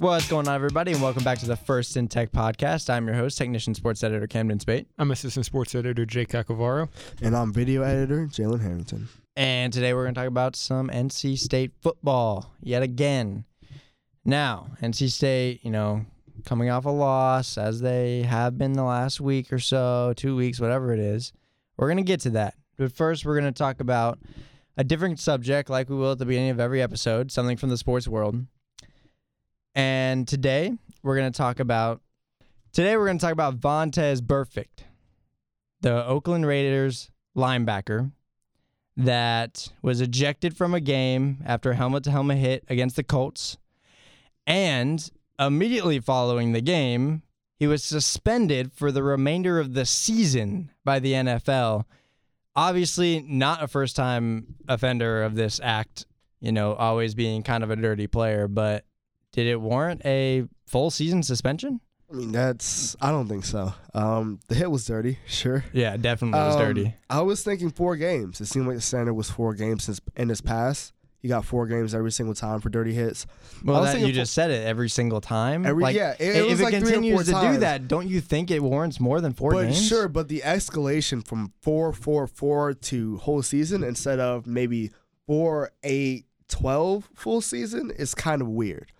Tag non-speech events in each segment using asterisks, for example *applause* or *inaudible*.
What's going on, everybody, and welcome back to the First in Tech podcast. I'm your host, technician sports editor Camden Spate, I'm assistant sports editor Jake Cacavaro. And I'm video editor Jalen Harrington. and today we're going to talk about some NC State football yet again. Now, NC State, you know, coming off a loss as they have been the last week or so, two weeks, whatever it is. We're going to get to that. But first, we're going to talk about a different subject, like we will at the beginning of every episode, something from the sports world. And today, we're going to talk about today we're going to talk about Vontaze Burfict, the Oakland Raiders linebacker that was ejected from a game after a helmet to helmet hit against the Colts. And immediately following the game, he was suspended for the remainder of the season by the NFL. Obviously, not a first time offender of this act, you know, always being kind of a dirty player, but did it warrant a full season suspension? I mean, that's, I don't think so. Um, the hit was dirty, sure. Yeah, definitely was Um, dirty. I was thinking four games. It seemed like the standard was four games since in his past. He got four games every single time for dirty hits. Well, that, you just said it every single time. Every- like, yeah, it- it if it like three or four continues to do that, don't you think it warrants more than four but games? sure, but the escalation from four, four, four to whole season instead of maybe four, eight, twelve full season is kind of weird.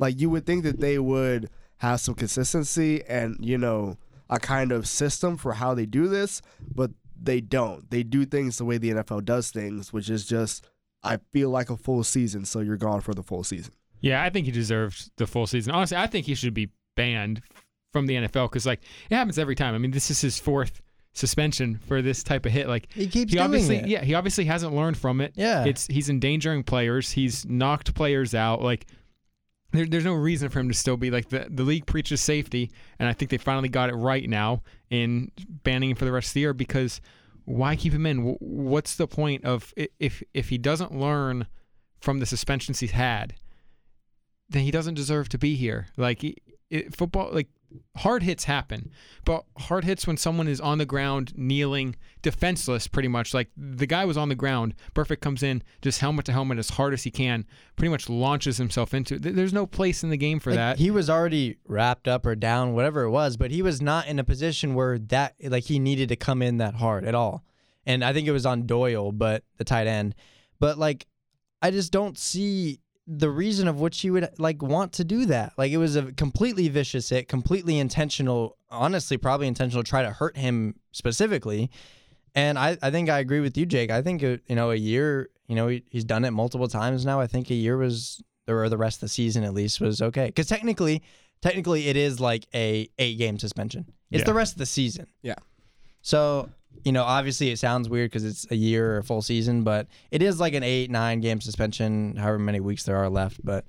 Like you would think that they would have some consistency and, you know, a kind of system for how they do this, but they don't. They do things the way the NFL does things, which is just I feel like a full season, so you're gone for the full season. Yeah, I think he deserved the full season. Honestly, I think he should be banned from the NFL because like it happens every time. I mean, this is his fourth suspension for this type of hit. Like he keeps he doing obviously, it. yeah, he obviously hasn't learned from it. Yeah. It's he's endangering players. He's knocked players out. Like there, there's no reason for him to still be like the the league preaches safety, and I think they finally got it right now in banning him for the rest of the year because why keep him in? What's the point of if if he doesn't learn from the suspensions he's had, then he doesn't deserve to be here. Like it, football, like hard hits happen, but hard hits when someone is on the ground kneeling, defenseless, pretty much. Like the guy was on the ground. Burfict comes in, just helmet to helmet as hard as he can, pretty much launches himself into. it. There's no place in the game for Like, that. He was already wrapped up or down, whatever it was, but he was not in a position where that like he needed to come in that hard at all. And I think it was on Doyle, but the tight end. But like I just don't see the reason of which he would like want to do that. Like it was a completely vicious hit, completely intentional, honestly probably intentional to try to hurt him specifically. And I, I think I agree with you, Jake. I think, you know, a year, you know, he, he's done it multiple times now. I think a year was, or the rest of the season at least was okay. Because technically, technically it is like a eight game suspension. It's Yeah. the rest of the season. Yeah. So, you know, obviously it sounds weird because it's a year or a full season, but it is like an eight, nine game suspension, however many weeks there are left. But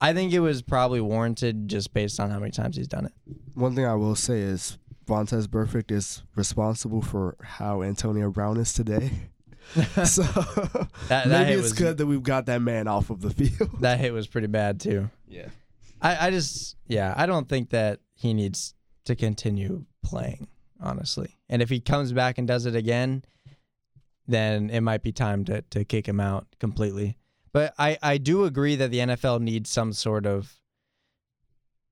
I think it was probably warranted just based on how many times he's done it. One thing I will say is Vontaze Burfict is responsible for how Antonio Brown is today. *laughs* so *laughs* That, that maybe it's was good that we've got that man off of the field. that hit was pretty bad too. Yeah. I, I just yeah, I don't think that he needs to continue playing, honestly. And if he comes back and does it again, then it might be time to, to kick him out completely. But I, I do agree that the NFL needs some sort of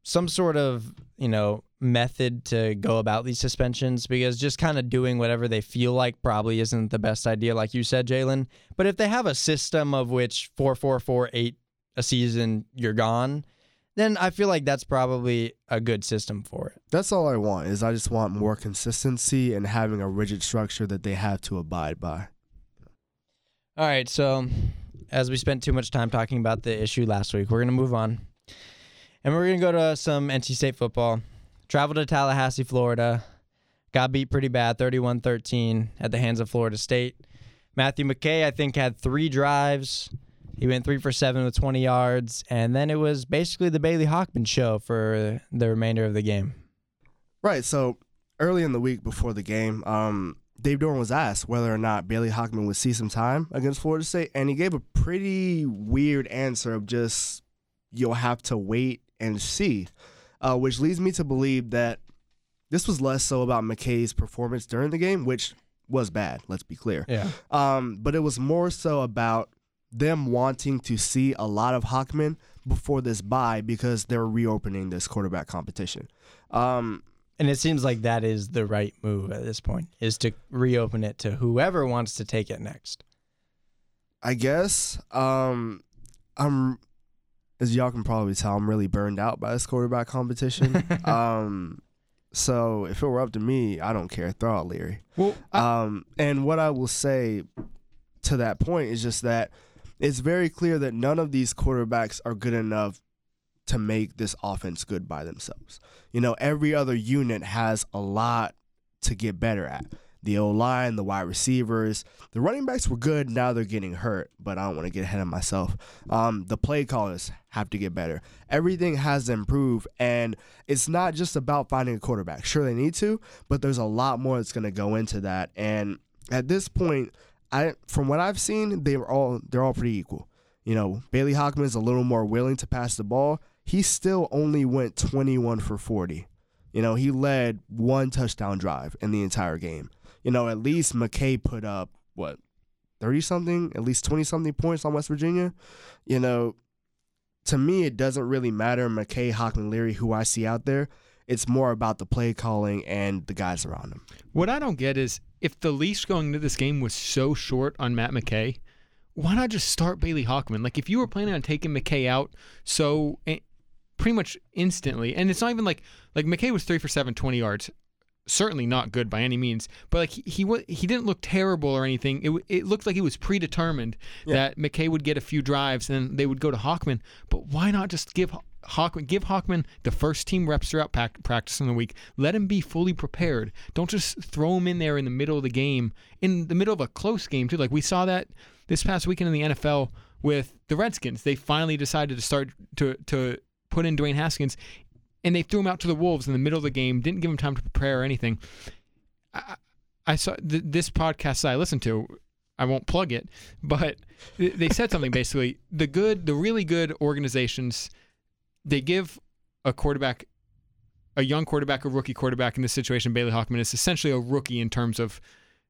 some sort of, you know, method to go about these suspensions because just kind of doing whatever they feel like probably isn't the best idea, like you said, Jalen. But if they have a system of which four four four eight a season you're gone, then I feel like that's probably a good system for it. That's all I want is I just want more consistency and having a rigid structure that they have to abide by. All right, so as we spent too much time talking about the issue last week, we're going to move on. And we're going to go to some NC State football. Traveled to Tallahassee, Florida. Got beat pretty bad, 31 13 at the hands of Florida State. Matthew McKay, I think, had three drives. He went three for seven with 20 yards. And then it was basically the Bailey Hockman show for the remainder of the game. Right. So early in the week before the game, um, Dave Doeren was asked whether or not Bailey Hockman would see some time against Florida State, and he gave a pretty weird answer of just you'll have to wait and see, uh, which leads me to believe that this was less so about McKay's performance during the game, which was bad. Let's be clear. Yeah. Um, but it was more so about them wanting to see a lot of Hockman before this buy because they're reopening this quarterback competition. Um, And it seems like that is the right move at this point, is to reopen it to whoever wants to take it next. I guess um, I'm, as y'all can probably tell, I'm really burned out by this quarterback competition. *laughs* um, so if it were up to me, I don't care. Throw out Leary. Well, I, Um, and what I will say to that point is just that it's very clear that none of these quarterbacks are good enough to make this offense good by themselves. You know, every other unit has a lot to get better at. The O line, the wide receivers, the running backs were good. Now they're getting hurt, but I don't want to get ahead of myself. Um, the play callers have to get better. Everything has to improve, and it's not just about finding a quarterback. Sure, they need to, but there's a lot more that's going to go into that. And at this point, I from what I've seen, they were all they're all pretty equal. You know, Bailey Hockman is a little more willing to pass the ball. He still only went 21 for 40. You know, he led one touchdown drive in the entire game. You know, at least McKay put up what 30 something, at least 20 something points on West Virginia. You know, to me, it doesn't really matter McKay, Hockman, Leary, who I see out there. It's more about the play calling and the guys around him. what I don't get is if the leash going into this game was so short on Matt McKay, why not just start Bailey Hockman? Like if you were planning on taking McKay out so eh, pretty much instantly, and it's not even like like McKay was three for seven, 20 yards. Certainly not good by any means, but like he he, he didn't look terrible or anything. It, it looked like he was predetermined Yeah. that McKay would get a few drives and then they would go to Hockman. But why not just give Haw- Hockman give Hockman the first team reps throughout pac- practice in the week? Let him be fully prepared. Don't just throw him in there in the middle of the game, in the middle of a close game too. Like we saw that this past weekend in the NFL with the Redskins. They finally decided to start to to put in Dwayne Haskins, and they threw him out to the Wolves in the middle of the game. Didn't give him time to prepare or anything. I, I saw th- this podcast I listened to. I won't plug it, but th- they said something basically. The good, the really good organizations, they give a quarterback, a young quarterback, a rookie quarterback in this situation. Bailey Hockman is essentially a rookie in terms of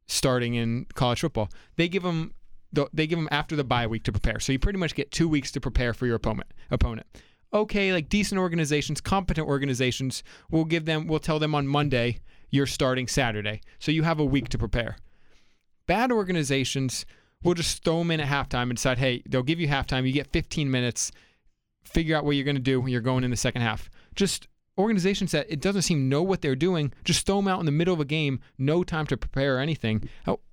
starting in college football. They give him, the, they give him after the bye week to prepare. So you pretty much get two weeks to prepare for your opponent. Opponent. Okay, like decent organizations, competent organizations, will give them, will tell them on Monday you're starting Saturday. So you have a week to prepare. Bad organizations will just throw them in at halftime and decide, hey, they'll give you halftime. You get 15 minutes. Figure out what you're going to do when you're going in the second half. Just organizations that it doesn't seem know what they're doing, just throw them out in the middle of a game, no time to prepare or anything.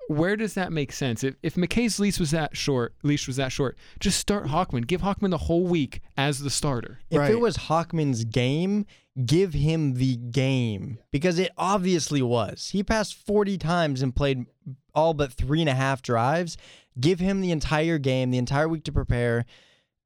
How, where does that make sense? If, if McKay's leash was that short, leash was that short, just start Hockman. Give Hockman the whole week as the starter. If Right. it was Hockman's game, give him the game because it obviously was. He passed 40 times and played all but three and a half drives. Give him the entire game, the entire week to prepare.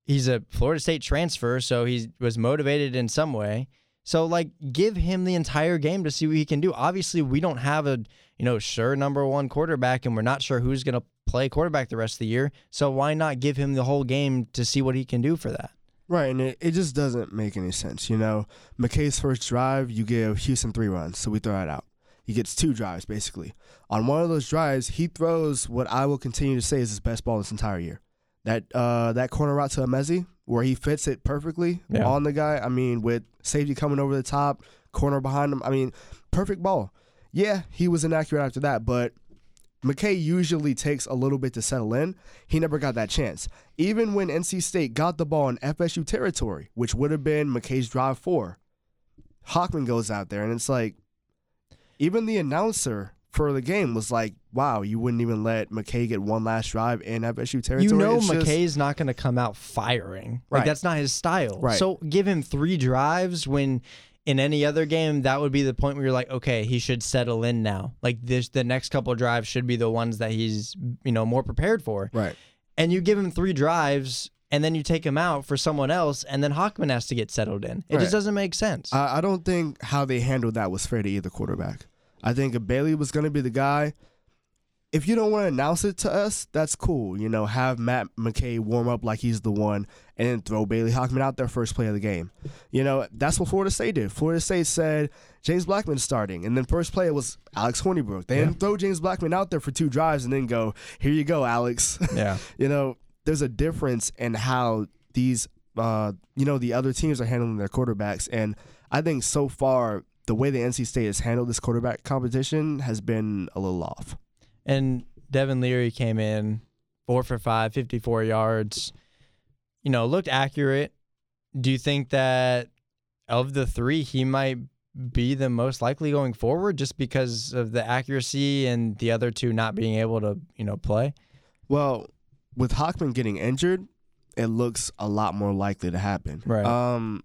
He's a Florida State transfer, so he was motivated in some way. So, like, give him the entire game to see what he can do. Obviously, we don't have a you know sure number one quarterback, and we're not sure who's going to play quarterback the rest of the year. So why not give him the whole game to see what he can do for that? Right, and it, it just doesn't make any sense. You know, McKay's first drive, you give Houston three runs, so we throw it out. He gets two drives, basically. On one of those drives, he throws what I will continue to say is his best ball this entire year. That uh, that corner route to Emezie, where he fits it perfectly Yeah. on the guy. I mean, with safety coming over the top, corner behind him. I mean, perfect ball. Yeah, he was inaccurate after that, but McKay usually takes a little bit to settle in. He never got that chance. Even when NC State got the ball in FSU territory, which would have been McKay's drive four, Hockman goes out there and it's like, even the announcer for the game was like, wow, you wouldn't even let McKay get one last drive in FSU territory. You know It's just- McKay's not going to come out firing. Like Right. that's not his style. Right. So give him three drives when in any other game that would be the point where you're like, okay, he should settle in now. Like this, the next couple of drives should be the ones that he's you know more prepared for. right. And you give him three drives. And then you take him out for someone else, and then Hockman has to get settled in. It Right. just doesn't make sense. I, I don't think how they handled that was fair to either quarterback. I think if Bailey was going to be the guy, if you don't want to announce it to us, that's cool. You know, have Matt McKay warm up like he's the one and then throw Bailey Hockman out there first play of the game. You know, that's what Florida State did. Florida State said James Blackman's starting, and then first play was Alex Hornibrook. They Yeah. didn't throw James Blackman out there for two drives and then go, here you go, Alex. *laughs* yeah. you know, there's a difference in how these uh you know the other teams are handling their quarterbacks, and I think so far the way the NC State has handled this quarterback competition has been a little off. And Devin Leary came in four for five, 54 yards. You know, looked accurate. Do you think that of the three, he might be the most likely going forward just because of the accuracy and the other two not being able to, you know, play? Well, with Hockman getting injured, it looks a lot more likely to happen. Right. Um,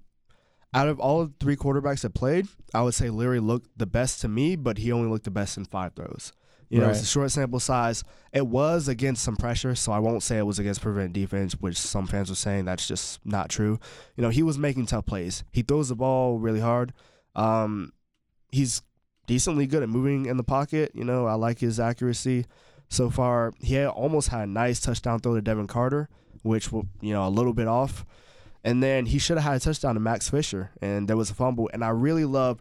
out of all three quarterbacks that played, I would say Leary looked the best to me, but he only looked the best in five throws. You know, it's a short sample size. It was against some pressure, so I won't say it was against prevent defense, which some fans were saying that's just not true. You know, he was making tough plays. He throws the ball really hard. Um, he's decently good at moving in the pocket. You know, I like his accuracy so far. He had, almost had a nice touchdown throw to Devin Carter, which will you know a little bit off. And then he should have had a touchdown to Max Fisher, and there was a fumble. And I really love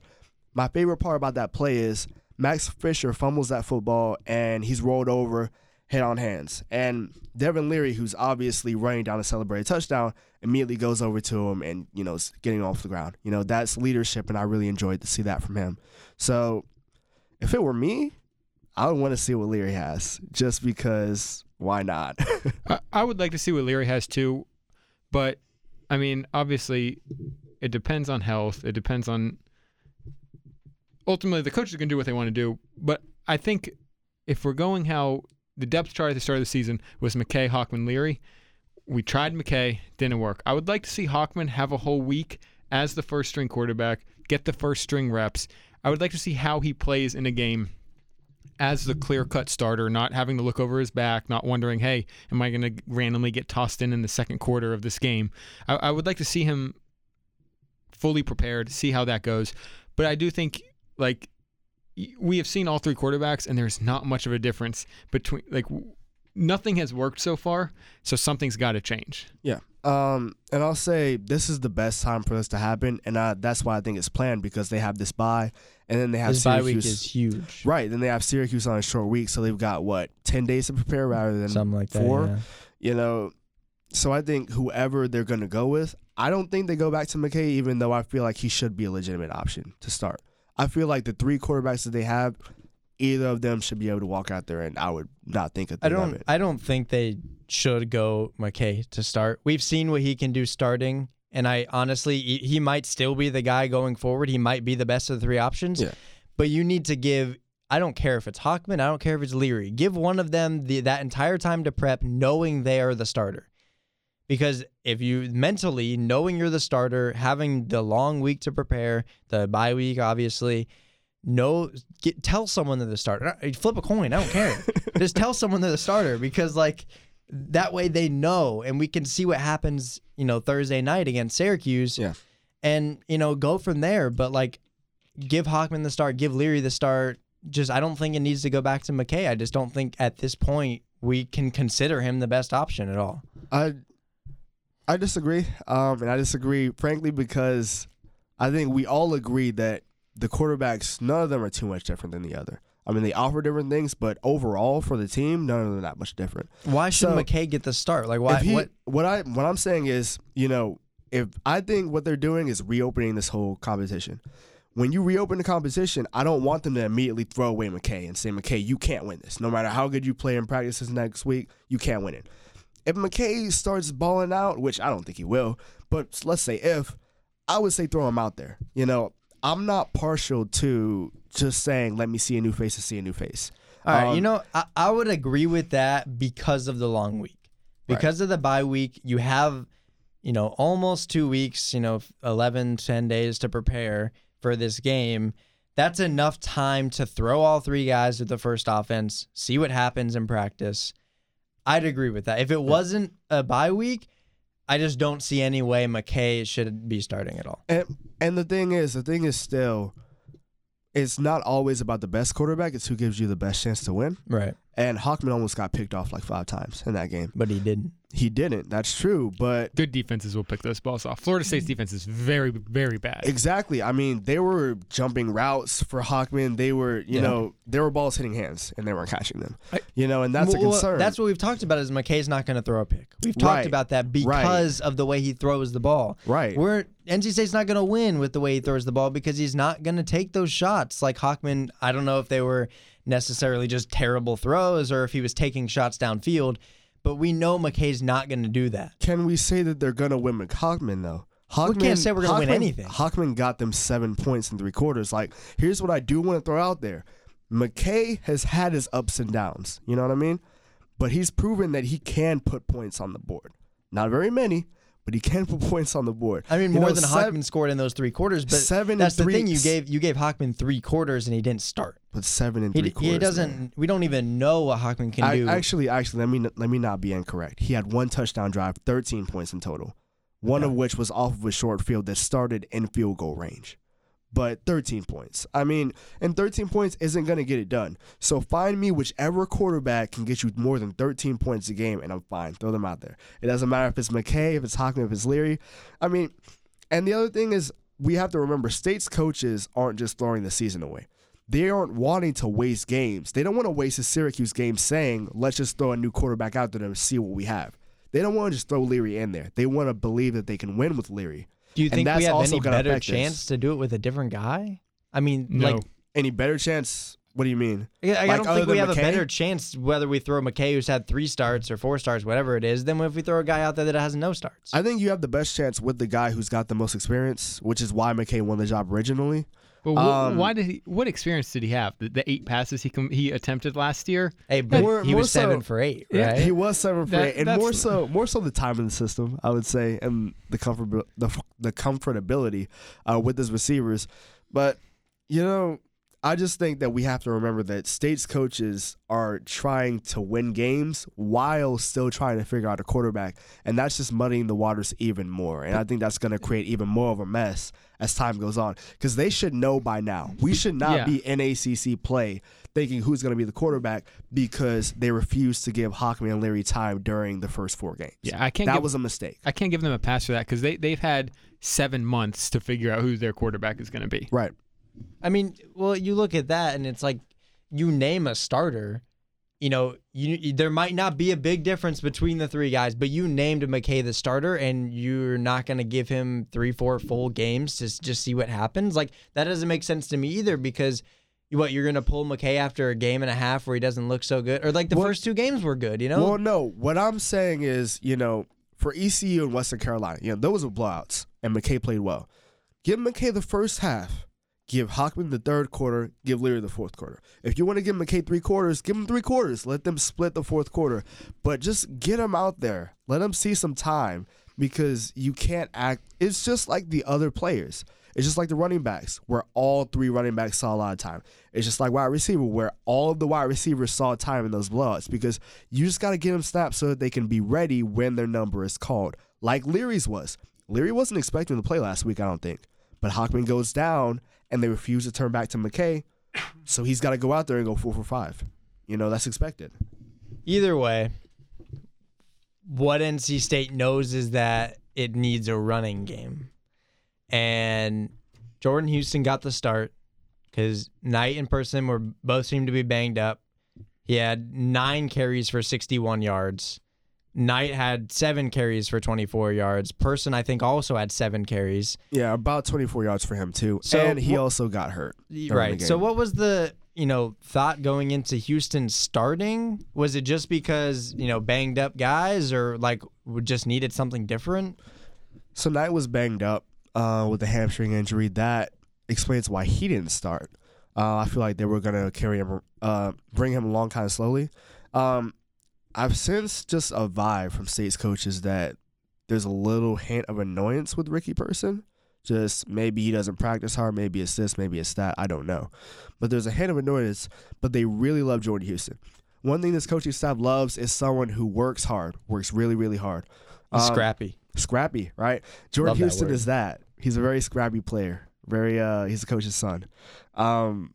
my favorite part about that play is Max Fisher fumbles that football and he's rolled over, head on hands. And Devin Leary, who's obviously running down to celebrate a touchdown, immediately goes over to him and, you know, is getting off the ground. You know, that's leadership, and I really enjoyed to see that from him. So if it were me, I would want to see what Leary has just because why not? *laughs* I, I would like to see what Leary has too, but I mean, obviously, it depends on health. It depends on. Ultimately, the coaches can do what they want to do, but I think if we're going how the depth chart at the start of the season was McKay, Hockman, Leary, we tried McKay, didn't work. I would like to see Hockman have a whole week as the first string quarterback, get the first string reps. I would like to see how he plays in a game as the clear cut starter, not having to look over his back, not wondering, hey, am I going to randomly get tossed in in the second quarter of this game? I, I would like to see him fully prepared, see how that goes. But I do think, like, we have seen all three quarterbacks, and there's not much of a difference between, like, nothing has worked so far, so something's got to change. Yeah. Um, and I'll say this is the best time for this to happen, and uh, that's why I think it's planned because they have this bye, and then they have His bye Syracuse. week is huge. right. Then they have Syracuse on a short week, so they've got what ten days to prepare rather than Something like that. four. yeah. you know. So I think whoever they're gonna go with, I don't think they go back to McKay, even though I feel like he should be a legitimate option to start. I feel like the three quarterbacks that they have, either of them should be able to walk out there, and I would not think a I thing of don't. it. I don't think they should go McKay to start. We've seen what he can do starting, and I honestly, he, he might still be the guy going forward. He might be the best of the three options. Yeah. But you need to give. I don't care if it's Hockman. I don't care if it's Leary. Give one of them the that entire time to prep, knowing they are the starter. Because if you mentally knowing you're the starter, having the long week to prepare, the bye week, obviously, know get tell someone they're the starter. Flip a coin. I don't care. *laughs* Just tell someone they're the starter because like that way they know and we can see what happens, you know, Thursday night against Syracuse. Yeah. And, you know, go from there. But like give Hockman the start, give Leary the start. Just I don't think it needs to go back to McKay. I just don't think at this point we can consider him the best option at all. I I disagree, um, and I disagree frankly because I think we all agree that the quarterbacks, none of them are too much different than the other. I mean, they offer different things, but overall for the team, none of them are that much different. Why should So, McKay get the start? Like why he, what what I what I'm saying is, you know, if I think what they're doing is reopening this whole competition. When you reopen the competition, I don't want them to immediately throw away McKay and say, McKay, you can't win this. No matter how good you play in practices next week, you can't win it. If McKay starts balling out, which I don't think he will, but let's say if, I would say throw him out there. You know, I'm not partial to just saying, let me see a new face to see a new face. All right, you Um, know, I, I would agree with that because of the long week. Right. Because of the bye week, you have, you know, almost two weeks, you know, 11, 10 days to prepare for this game. That's enough time to throw all three guys at the first offense, see what happens in practice. I'd agree with that. If it wasn't a bye week, I just don't see any way McKay should be starting at all. And and the thing is, the thing is still, it's not always about the best quarterback. It's who gives you the best chance to win. Right. And Hockman almost got picked off like five times in that game. But he didn't. He didn't. That's true. But Good defenses will pick those balls off. Florida State's defense is very, very bad. exactly. I mean, they were jumping routes for Hockman. They were, you Yeah. know, there were balls hitting hands and they weren't catching them. I- you know, and that's a concern. That's what we've talked about is McKay's not going to throw a pick. We've talked Right. about that because of the way he throws the ball. right. We're NC State's not going to win with the way he throws the ball because he's not going to take those shots. Like Hockman, I don't know if they were necessarily just terrible throws or if he was taking shots downfield, but we know McKay's not going to do that. Can we say that they're gonna win with Hockman though? we can't say we're gonna win anything. Hockman got them seven points in three quarters. Like, here's what I do want to throw out there: McKay has had his ups and downs. You know what I mean? But he's proven that he can put points on the board. Not very many, but he can *laughs* put points on the board. I mean, You more know, than Hockman scored in those three quarters, but seven that's and the three, thing. You gave you gave Hockman three quarters and he didn't start. but seven and He, three quarters. he doesn't. man. We don't even know what Hockman can I, do. actually, actually, let me let me not be incorrect. He had one touchdown drive, 13 points in total. One of which was off of a short field that started in field goal range. But 13 points. I mean, and 13 points isn't going to get it done. So find me whichever quarterback can get you more than 13 points a game, and I'm fine. Throw them out there. It doesn't matter if it's McKay, if it's Hockman, if it's Leary. I mean, and the other thing is, we have to remember state's coaches aren't just throwing the season away. They aren't wanting to waste games. They don't want to waste a Syracuse game saying, let's just throw a new quarterback out there and see what we have. They don't want to just throw Leary in there. They want to believe that they can win with Leary. Do you think that's we have also any better affect us. chance to do it with a different guy? I mean, No. like Any better chance? What do you mean? I I Like, don't think we than have a better chance whether we throw McKay, who's had three starts or four starts, whatever it is, than if we throw a guy out there that has no starts. I think you have the best chance with the guy who's got the most experience, which is why McKay won the job originally. But wh- Um, why did he? What experience did he have? The, the eight passes he com- he attempted last year. hey, but More- he more was seven for eight, Yeah, right? He was seven for That- eight, and more so, more so the time in the system, I would say, and the comfort, the the comfortability uh, with his receivers. But you know, I just think that we have to remember that state's coaches are trying to win games while still trying to figure out a quarterback, and that's just muddying the waters even more. And I think that's going to create even more of a mess as time goes on because they should know by now. We should not Yeah. be in ACC play thinking who's going to be the quarterback because they refused to give Hockman and Leary time during the first four games. Yeah, I can't. that give, was a mistake. I can't give them a pass for that because they they've had seven months to figure out who their quarterback is going to be. Right. I mean, well, you look at that and it's like you name a starter. You know, you, there might not be a big difference between the three guys, but you named McKay the starter, and you're not going to give him three, four full games to just see what happens. Like that doesn't make sense to me either because. What you're gonna pull McKay after a game and a half where he doesn't look so good, or like the Well- first two games were good, you know? Well, no. What I'm saying is, you know, for ECU and Western Carolina, you know, those were blowouts, and McKay played well. Give McKay the first half. Give Hockman the third quarter. Give Leary the fourth quarter. If you want to give McKay three quarters, give him three quarters. Let them split the fourth quarter. But just get him out there. Let him see some time because you can't act. It's just like the other players. It's just like the running backs, where all three running backs saw a lot of time. It's just like wide receiver, where all of the wide receivers saw time in those blowouts because you just got to get them snaps so that they can be ready when their number is called, like Leary's was. Leary wasn't expecting to play last week, I don't think. But Hockman goes down, and they refuse to turn back to McKay, so he's got to go out there and go four for five. You know, that's expected. Either way, what NC State knows is that it needs a running game. And Jordan Houston got the start because Knight and Person were both seemed to be banged up. He had nine carries for 61 yards. Knight had seven carries for 24 yards. Person, I think, also had seven carries. Yeah, about 24 yards for him, too. So and he wh- also got hurt. Right. So what was the you know thought going into Houston starting? Was it just because you know banged up guys, or like we just needed something different? So Knight was banged up uh, with a hamstring injury. That explains why he didn't start. Uh, I feel like they were gonna carry him, uh, bring him along kind of slowly. Um, I've sensed just a vibe from State's coaches that there's a little hint of annoyance with Ricky Person. Just maybe he doesn't practice hard, maybe it's this, maybe it's that. I don't know, but there's a hint of annoyance. But they really love Jordan Houston. One thing this coaching staff loves is someone who works hard, works really, really hard. Um, scrappy. scrappy, right? Jordan Love Houston word. is that. He's a very scrappy player. Very uh he's a coach's son. Um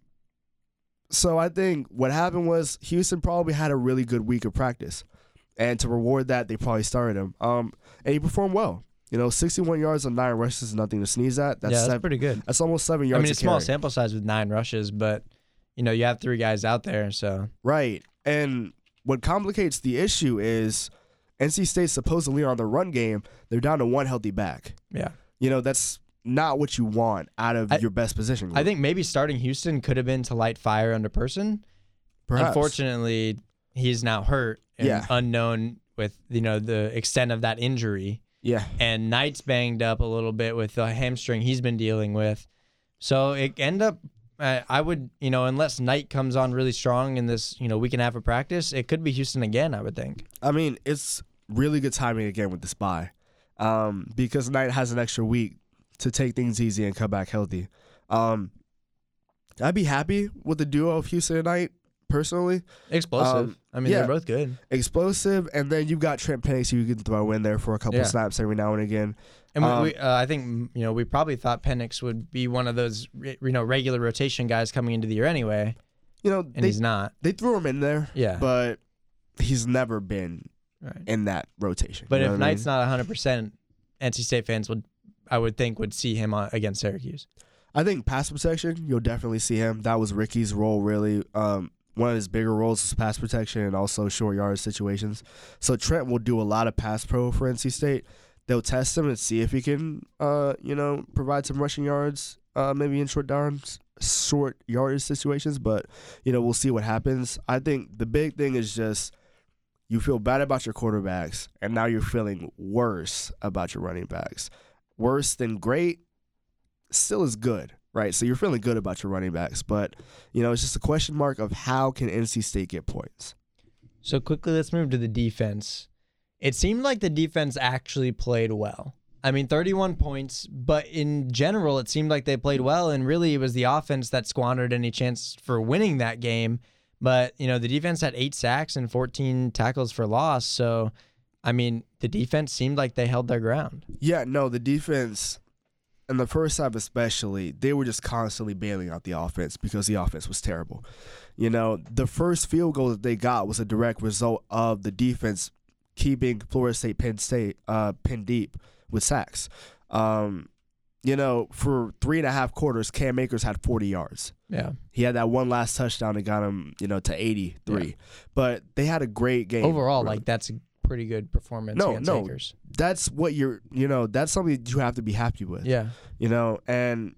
So I think what happened was Houston probably had a really good week of practice, and to reward that, they probably started him. Um, and he performed well. You know, 61 yards on nine rushes is nothing to sneeze at. That's yeah, that's seven, pretty good. that's almost seven yards. I mean, a it's small sample size with nine rushes, but you know, you have three guys out there, so Right. And what complicates the issue is NC State supposedly on the run game, they're down to one healthy back. yeah. You know, that's not what you want out of I- your best position. I think maybe starting Houston could have been to light fire under Person. Perhaps. Unfortunately, he's now hurt and Yeah. unknown with you know the extent of that injury. Yeah. And Knight's banged up a little bit with the hamstring he's been dealing with. So it end up uh, I would, you know, unless Knight comes on really strong in this, you know, week and a half of practice, it could be Houston again, I would think. I mean, it's really good timing again with this bye. Um, because Knight has an extra week to take things easy and come back healthy. Um, I'd be happy with the duo of Houston and Knight personally. Explosive. Um, I mean, yeah. they're both good. Explosive, and then you've got Trent Pennix who you can throw in there for a couple Yeah. snaps every now and again. And we, Um, we uh, I think mm, you know we probably thought Pennix would be one of those you know regular rotation guys coming into the year anyway, You know, and they he's not. they threw him in there, Yeah, but he's never been right. in that rotation. But if what I Knight's mean? not 100, percent NC State fans would, I would think, would see him on, against Syracuse. I think pass protection, you'll definitely see him. That was Ricky's role, really. Um, one of his bigger roles is pass protection and also short yard situations. So Trent will do a lot of pass pro for NC State. They'll test him and see if he can, uh, you know, provide some rushing yards, uh, maybe in short downs, short yardage situations. But you know, we'll see what happens. I think the big thing is just you feel bad about your quarterbacks, and now you're feeling worse about your running backs. Worse than great, still is good, right? So you're feeling good about your running backs, but you know it's just a question mark of how can NC State get points. So quickly, let's move to the defense. It seemed like the defense actually played well. I mean, 31 points, but in general, it seemed like they played well, and really, it was the offense that squandered any chance for winning that game. But you know, the defense had eight sacks and 14 tackles for loss. So, I mean, the defense seemed like they held their ground. Yeah, no, the defense in the first half especially, they were just constantly bailing out the offense because the offense was terrible. You know, the first field goal that they got was a direct result of the defense keeping Florida State Penn State uh pinned deep with sacks. Um, you know, for three and a half quarters, Cam Akers had 40 yards. Yeah. He had that one last touchdown that got him, you know, to 83. But they had a great game. Overall, really. like that's pretty good performance No, against no. Akers. that's what you're, you know, that's something that you have to be happy with. Yeah. You know, and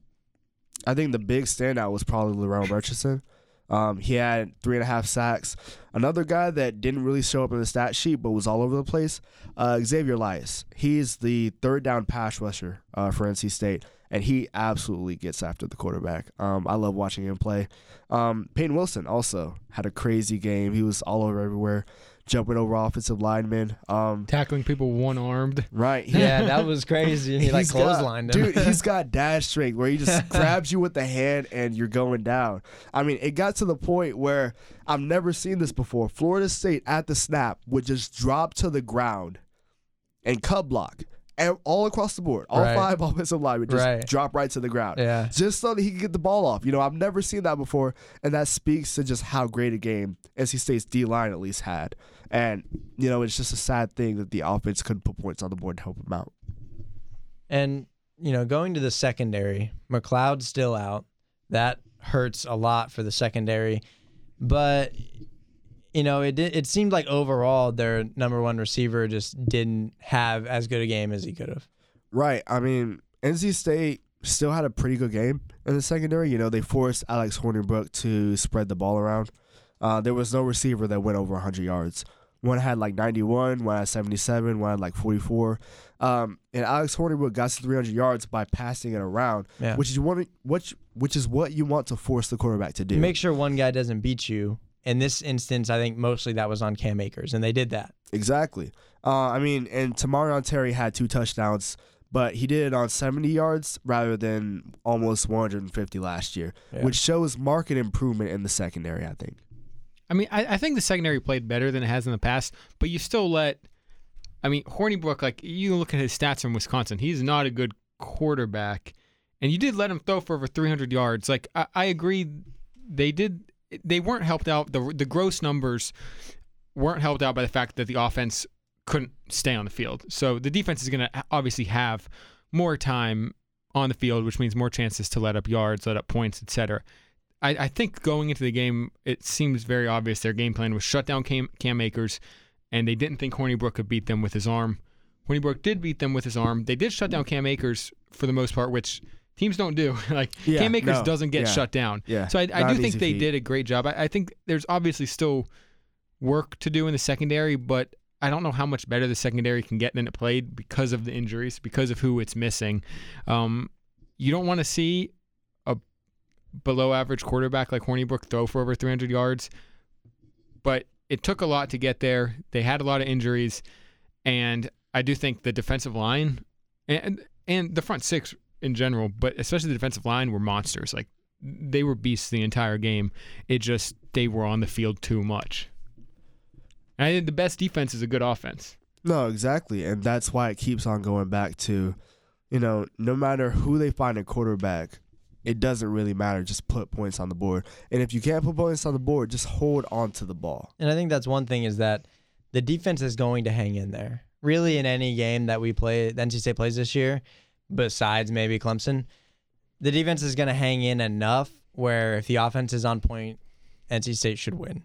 I think the big standout was probably Larrell Murchison. Um, he had three and a half sacks. Another guy that didn't really show up in the stat sheet but was all over the place, uh, Xavier Lyas. He's the third down pass rusher uh, for NC State, and he absolutely gets after the quarterback. Um, I love watching him play. Um, Peyton Wilson also had a crazy game. He was all over everywhere, jumping over offensive linemen. Um, Tackling people one armed. right. Yeah, *laughs* that was crazy. He like He's got- clotheslined him. Dude, he's *laughs* got dash strength where he just *laughs* grabs you with the hand and you're going down. I mean, it got to the point where I've never seen this before. Florida State at the snap would just drop to the ground and cut block. All across the board, all Right. five *laughs* offensive line would just Right. drop right to the ground. yeah. Just so that he could get the ball off. You know, I've never seen that before. And that speaks to just how great a game NC State's D line at least had. And, you know, it's just a sad thing that the offense couldn't put points on the board to help him out. And you know, going to the secondary, McCloud's still out. That hurts a lot for the secondary. But you know, it did, it seemed like overall their number one receiver just didn't have as good a game as he could have. Right. I mean, NC State still had a pretty good game in the secondary. You know, they forced Alex Hornibrook to spread the ball around. Uh, there was no receiver that went over 100 yards. One had like 91, one had 77, one had like 44. Um, and Alex Hornibrook got to 300 yards by passing it around, Yeah. which is what which which is what you want to force the quarterback to do. Make sure one guy doesn't beat you. In this instance, I think mostly that was on Cam Akers, and they did that. Exactly. Uh, I mean, and Tamorrion Terry had two touchdowns, but he did it on 70 yards rather than almost 150 last year, Yeah. which shows market improvement in the secondary, I think. I mean, I, I think the secondary played better than it has in the past, but you still let. I mean, Hornibrook, like you look at his stats from Wisconsin, he's not a good quarterback, and you did let him throw for over 300 yards. Like I, I agree, they did. They weren't helped out. The the gross numbers weren't helped out by the fact that the offense couldn't stay on the field. So the defense is going to obviously have more time on the field, which means more chances to let up yards, let up points, etc. I, I think going into the game, it seems very obvious their game plan was shut down Cam, Cam Akers, and they didn't think Hornibrook could beat them with his arm. Hornibrook did beat them with his arm. They did shut down Cam Akers for the most part, which teams don't do. *laughs* like Yeah, Cam Akers no, doesn't get yeah. shut down. Yeah. So I, I do think they feat. did a great job. I, I think there's obviously still work to do in the secondary, but I don't know how much better the secondary can get than it played because of the injuries, because of who it's missing. Um, you don't want to see a below average quarterback like Hornibrook throw for over 300 yards, but it took a lot to get there. They had a lot of injuries, and I do think the defensive line and and the front six in general, but especially the defensive line were monsters. Like they were beasts the entire game. It just they were on the field too much. And I think the best defense is a good offense. No, exactly. And that's why it keeps on going back to, you know, no matter who they find a quarterback, it doesn't really matter. Just put points on the board. And if you can't put points on the board, just hold on to the ball. And I think that's one thing is that the defense is going to hang in there. Really, in any game that we play, the NC State plays this year, besides maybe Clemson, the defense is going to hang in enough where if the offense is on point, NC State should win.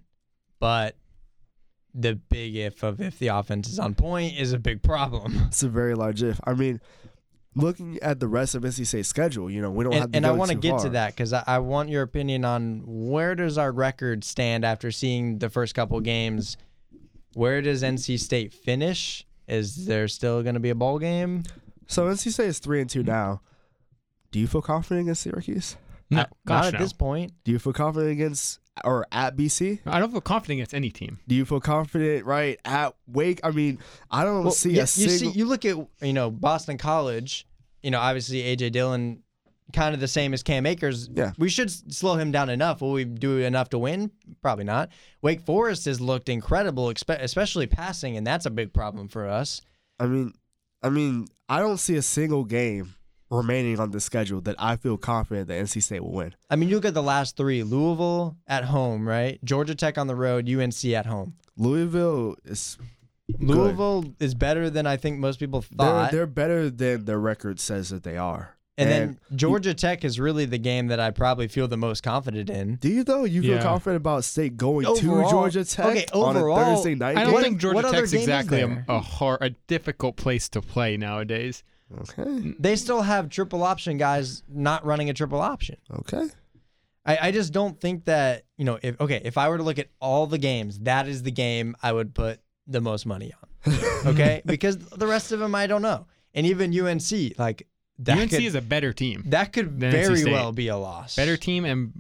But the big if of if the offense is on point is a big problem. *laughs* It's a very large if. I mean, looking at the rest of NC State's schedule, you know, we don't have And, to and I want to get to that because I, I want your opinion on where does our record stand after seeing the first couple games. Where does NC State finish? Is there still going to be a bowl game? So NC State is three and two now. Do you feel confident against Syracuse? No, Uh, gosh, not at no. this point. Do you feel confident against or at BC? I don't feel confident against any team. Do you feel confident right at Wake? I mean, I don't Well, see yeah, a single. you see, you look at you know Boston College. You know, obviously AJ Dillon, kind of the same as Cam Akers. Yeah. we should s- slow him down enough. Will we do enough to win? Probably not. Wake Forest has looked incredible, expe- especially passing, and that's a big problem for us. I mean, I mean, I don't see a single game remaining on the schedule that I feel confident that NC State will win. I mean, you look at the last three: Louisville at home, right? Georgia Tech on the road, UNC at home. Louisville is Louisville is better than I think most people they're, thought. they're better than their record says that they are. And then Georgia Tech is really the game that I probably feel the most confident in. do you though? You feel Yeah. confident about State going Overall- to Georgia Tech okay, on a overall, Thursday night I don't game? think Georgia what Tech's exactly a, a hard, a difficult place to play nowadays. Okay, They still have triple option guys not running a triple option. okay. I, I just don't think that, you know, if okay, if I were to look at all the games, that is the game I would put the most money on. *laughs* Okay? because the rest of them I don't know. And even UNC, like that UNC could, is a better team, that could very well be a loss. better team, and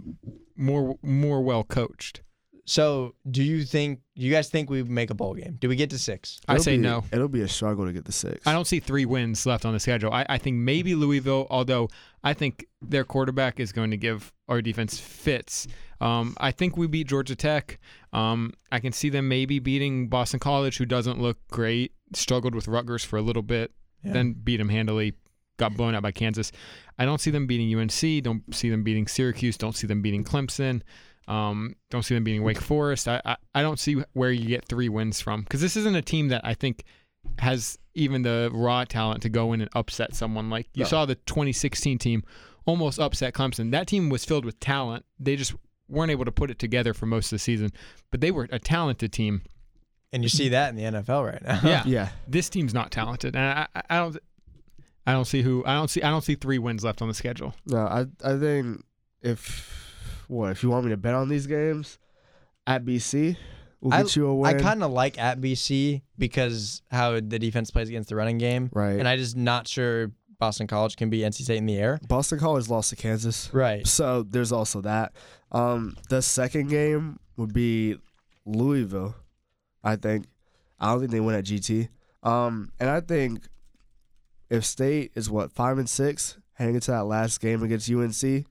more more well coached. So, do you think you guys think we make a bowl game? Do we get to 6? I It'll say be- no. It'll be a struggle to get the six. I don't see three wins left on the schedule. I, I think maybe Louisville, although I think their quarterback is going to give our defense fits. Um, I think we beat Georgia Tech. Um, I can see them maybe beating Boston College, who doesn't look great. Struggled with Rutgers for a little bit, Yeah. then beat them handily. Got blown out by Kansas. I don't see them beating UNC. Don't see them beating Syracuse. Don't see them beating Clemson. Um, don't see them beating Wake Forest. I, I, I don't see where you get three wins from because this isn't a team that I think has even the raw talent to go in and upset someone. Like you No. saw the 2016 team almost upset Clemson. That team was filled with talent. They just weren't able to put it together for most of the season, but they were a talented team. And you see that in the NFL right now. Yeah, *laughs* Yeah. this team's not talented, and I, I, I don't. I don't see who. I don't see. I don't see three wins left on the schedule. No, I I think if what if you want me to bet on these games at BC, we'll I- get you a I win. kind of like at BC because how the defense plays against the running game. right. And I just not sure Boston College can beat NC State in the air. Boston College lost to Kansas, Right. so there's also that. Um, the second game would be Louisville. I think. I don't think they win at GT. Um, and I think if State is what five and six heading into that last game against UNC,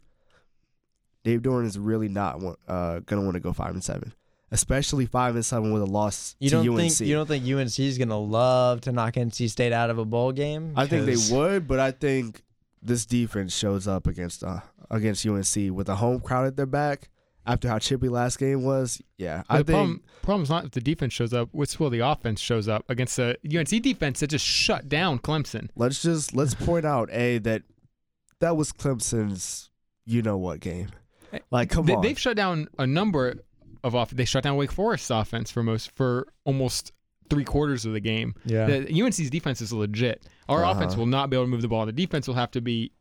Dave Doeren is really not uh, gonna want to go five and seven, especially five and seven with a loss You to don't UNC. think you don't think UNC is gonna love to knock NC State out of a bowl game? I think they would, but I think this defense shows up against uh, against UNC with a home crowd at their back, after how chippy last game was, yeah, But I the think problem, problem's not if the defense shows up. What's will the offense shows up against the UNC defense that just shut down Clemson. let's just let's point out a that that was Clemson's you know what game. Like come they, on, They've shut down a number of off. They shut down Wake Forest's offense for most for almost three quarters of the game. Yeah. The UNC's defense is legit. Our Uh-huh. offense will not be able to move the ball. The defense will have to be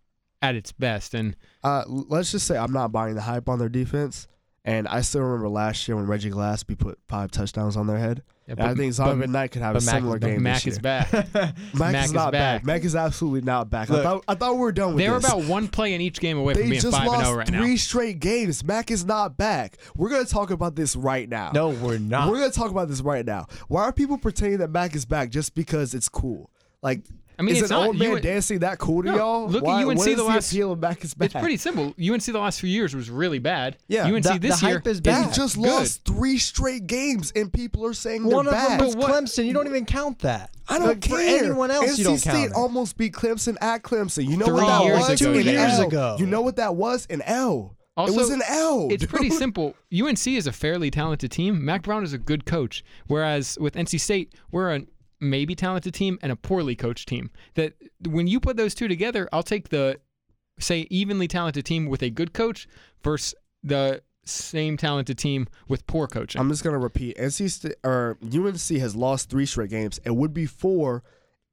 at its best. And uh, let's just say I'm not buying the hype on their defense. And I still remember last year when Reggie Gallaspy put five touchdowns on their head. And I think Zonovan Knight could have a but Mack similar game Mack is back. *laughs* Mack, Mack is not back. back. Mack is absolutely not back. I thought I thought we were done with They're this. about one play in each game away from they being just five and oh zero right now. three straight games. Mack is not back. We're gonna talk about this right now. no, we're not. We're gonna talk about this right now. Why are people pretending that Mack is back just because it's cool? Like, I mean, is it's an not old man UN dancing that cool to No, y'all? look at Why, UNC what is the last- appeal of Mack is back? It's pretty simple. UNC the last few years was really bad. Yeah, UNC the- this the year hype is He back. just good. lost three straight games, and people are saying they're One of bad. them was Clemson. You don't even count that. I don't Like, care. For anyone else, NC you don't State count. it. almost beat Clemson at Clemson. You know Three what that years was? ago, An Two years L. ago. You know what that was? An L. Also, it was an L. It's pretty simple. UNC is a fairly talented team. Mack Brown is a good coach, whereas with NC State, we're a maybe talented team and a poorly coached team. That when you put those two together, I'll take the say evenly talented team with a good coach versus the same talented team with poor coaching. I'm just gonna repeat. NC State or UNC has lost three straight games. It would be four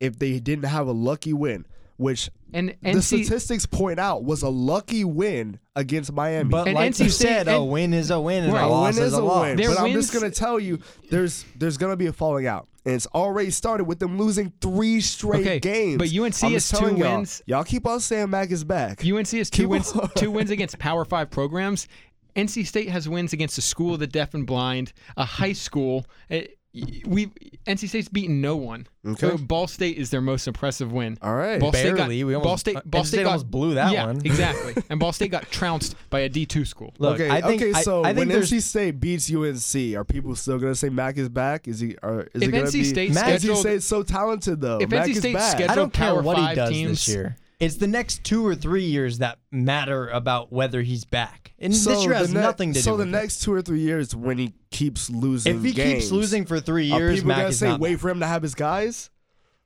if they didn't have a lucky win, which and the NC statistics point out was a lucky win against Miami. But And like NC you State- said, a win is a win and Right. a a loss win is is a a loss. win. Their But I'm just gonna tell you, there's there's gonna be a falling out, and it's already started with them losing three straight Okay, games. but UNC I'm has two telling y'all, wins. Y'all keep on saying Mack is back. UNC has two Keep wins, on. two wins against Power Five programs. NC State has wins against a school of the deaf and blind, a high school. Eh, We NC State's beaten no one. Okay. So Ball State is their most impressive win. All right. Ball State got, Barely. We almost- Ball State, uh, Ball State, State got, almost blew that yeah, one. *laughs* exactly. And Ball State got trounced by a D two school. Look, okay, I think, okay. I- So I, think when NC State beats UNC, are people still gonna say Mack is back? Is he? Or is If it gonna NC be? State NC scheduled- State's so talented though. If Mack NC is State back. scheduled- I don't care Power what he Five does teams. this year. It's the next two or three years that matter about whether he's back. And so this year has ne- nothing to do So the it. next two or three years, when he keeps losing, If he games, keeps losing for three are years, people Mack gonna is say wait back. for him to have his guys?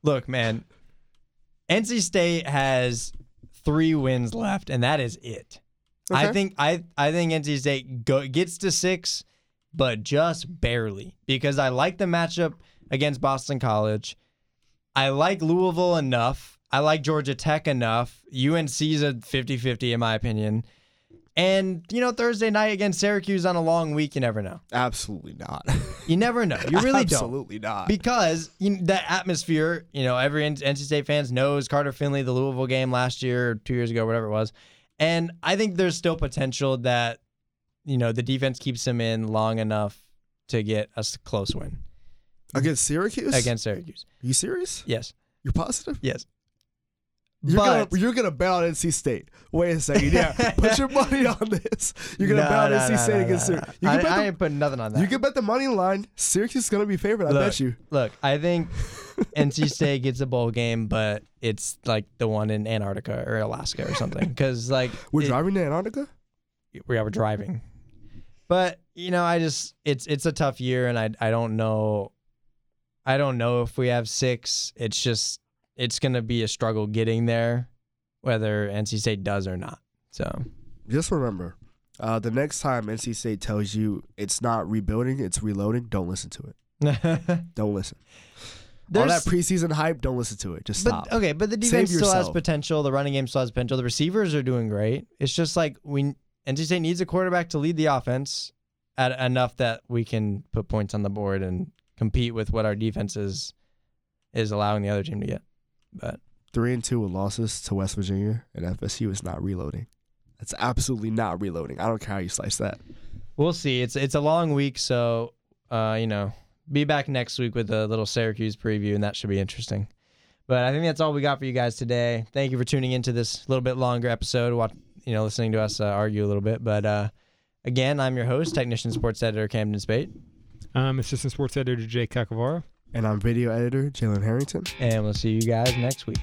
Look, man, NC State has three wins left, and that is it. I think I I think NC State go, gets to six, but just barely because I like the matchup against Boston College. I like Louisville enough. I like Georgia Tech enough. UNC's a 50-50 in my opinion. And you know Thursday night against Syracuse on a long week, you never know. Absolutely not. You never know. You really don't Absolutely not. because you know, the atmosphere, you know, every NC State fans knows Carter Finley, the Louisville game last year, or two years ago, whatever it was, and I think there's still potential that you know the defense keeps him in long enough to get a close win Against Syracuse? against Syracuse. Are you serious? Yes, You're positive? yes. You're but gonna you're gonna bet on NC State. Wait a second. Yeah, *laughs* put your money on this. You're gonna No, bet on no, NC no, State against Syracuse. You can, I, bet I the, ain't putting nothing on that. you can bet the money line. Syracuse is gonna be favored. I Look, bet you. Look, I think NC State gets a bowl game, but it's like the one in Antarctica or Alaska or something. Because like *laughs* We're it- driving to Antarctica. we are driving. But you know, I just it's it's a tough year, and I I don't know, I don't know if we have six. It's just it's gonna be a struggle getting there, whether NC State does or not. So Just remember, uh, the next time NC State tells you it's not rebuilding, it's reloading. Don't listen to it. *laughs* Don't listen. All that there's preseason hype. Don't listen to it. Just stop. but okay, but the defense still has potential. The running game still has potential. The receivers are doing great. It's just like we NC State needs a quarterback to lead the offense at enough that we can put points on the board and compete with what our defense is is allowing the other team to get. But Three and two with losses to West Virginia and FSU is not reloading. That's absolutely not reloading. I don't care how you slice that. we'll see. It's it's a long week, so uh, you know, be back next week with a little Syracuse preview, and that should be interesting. But I think that's all we got for you guys today. Thank you for tuning into this little bit longer episode. Watch, you know, listening to us uh, argue a little bit. But uh, again, I'm your host, technician sports editor Camden Spate. I'm assistant sports editor Jay Kakavara. And I'm video editor Jalen Harrington. and we'll see you guys next week.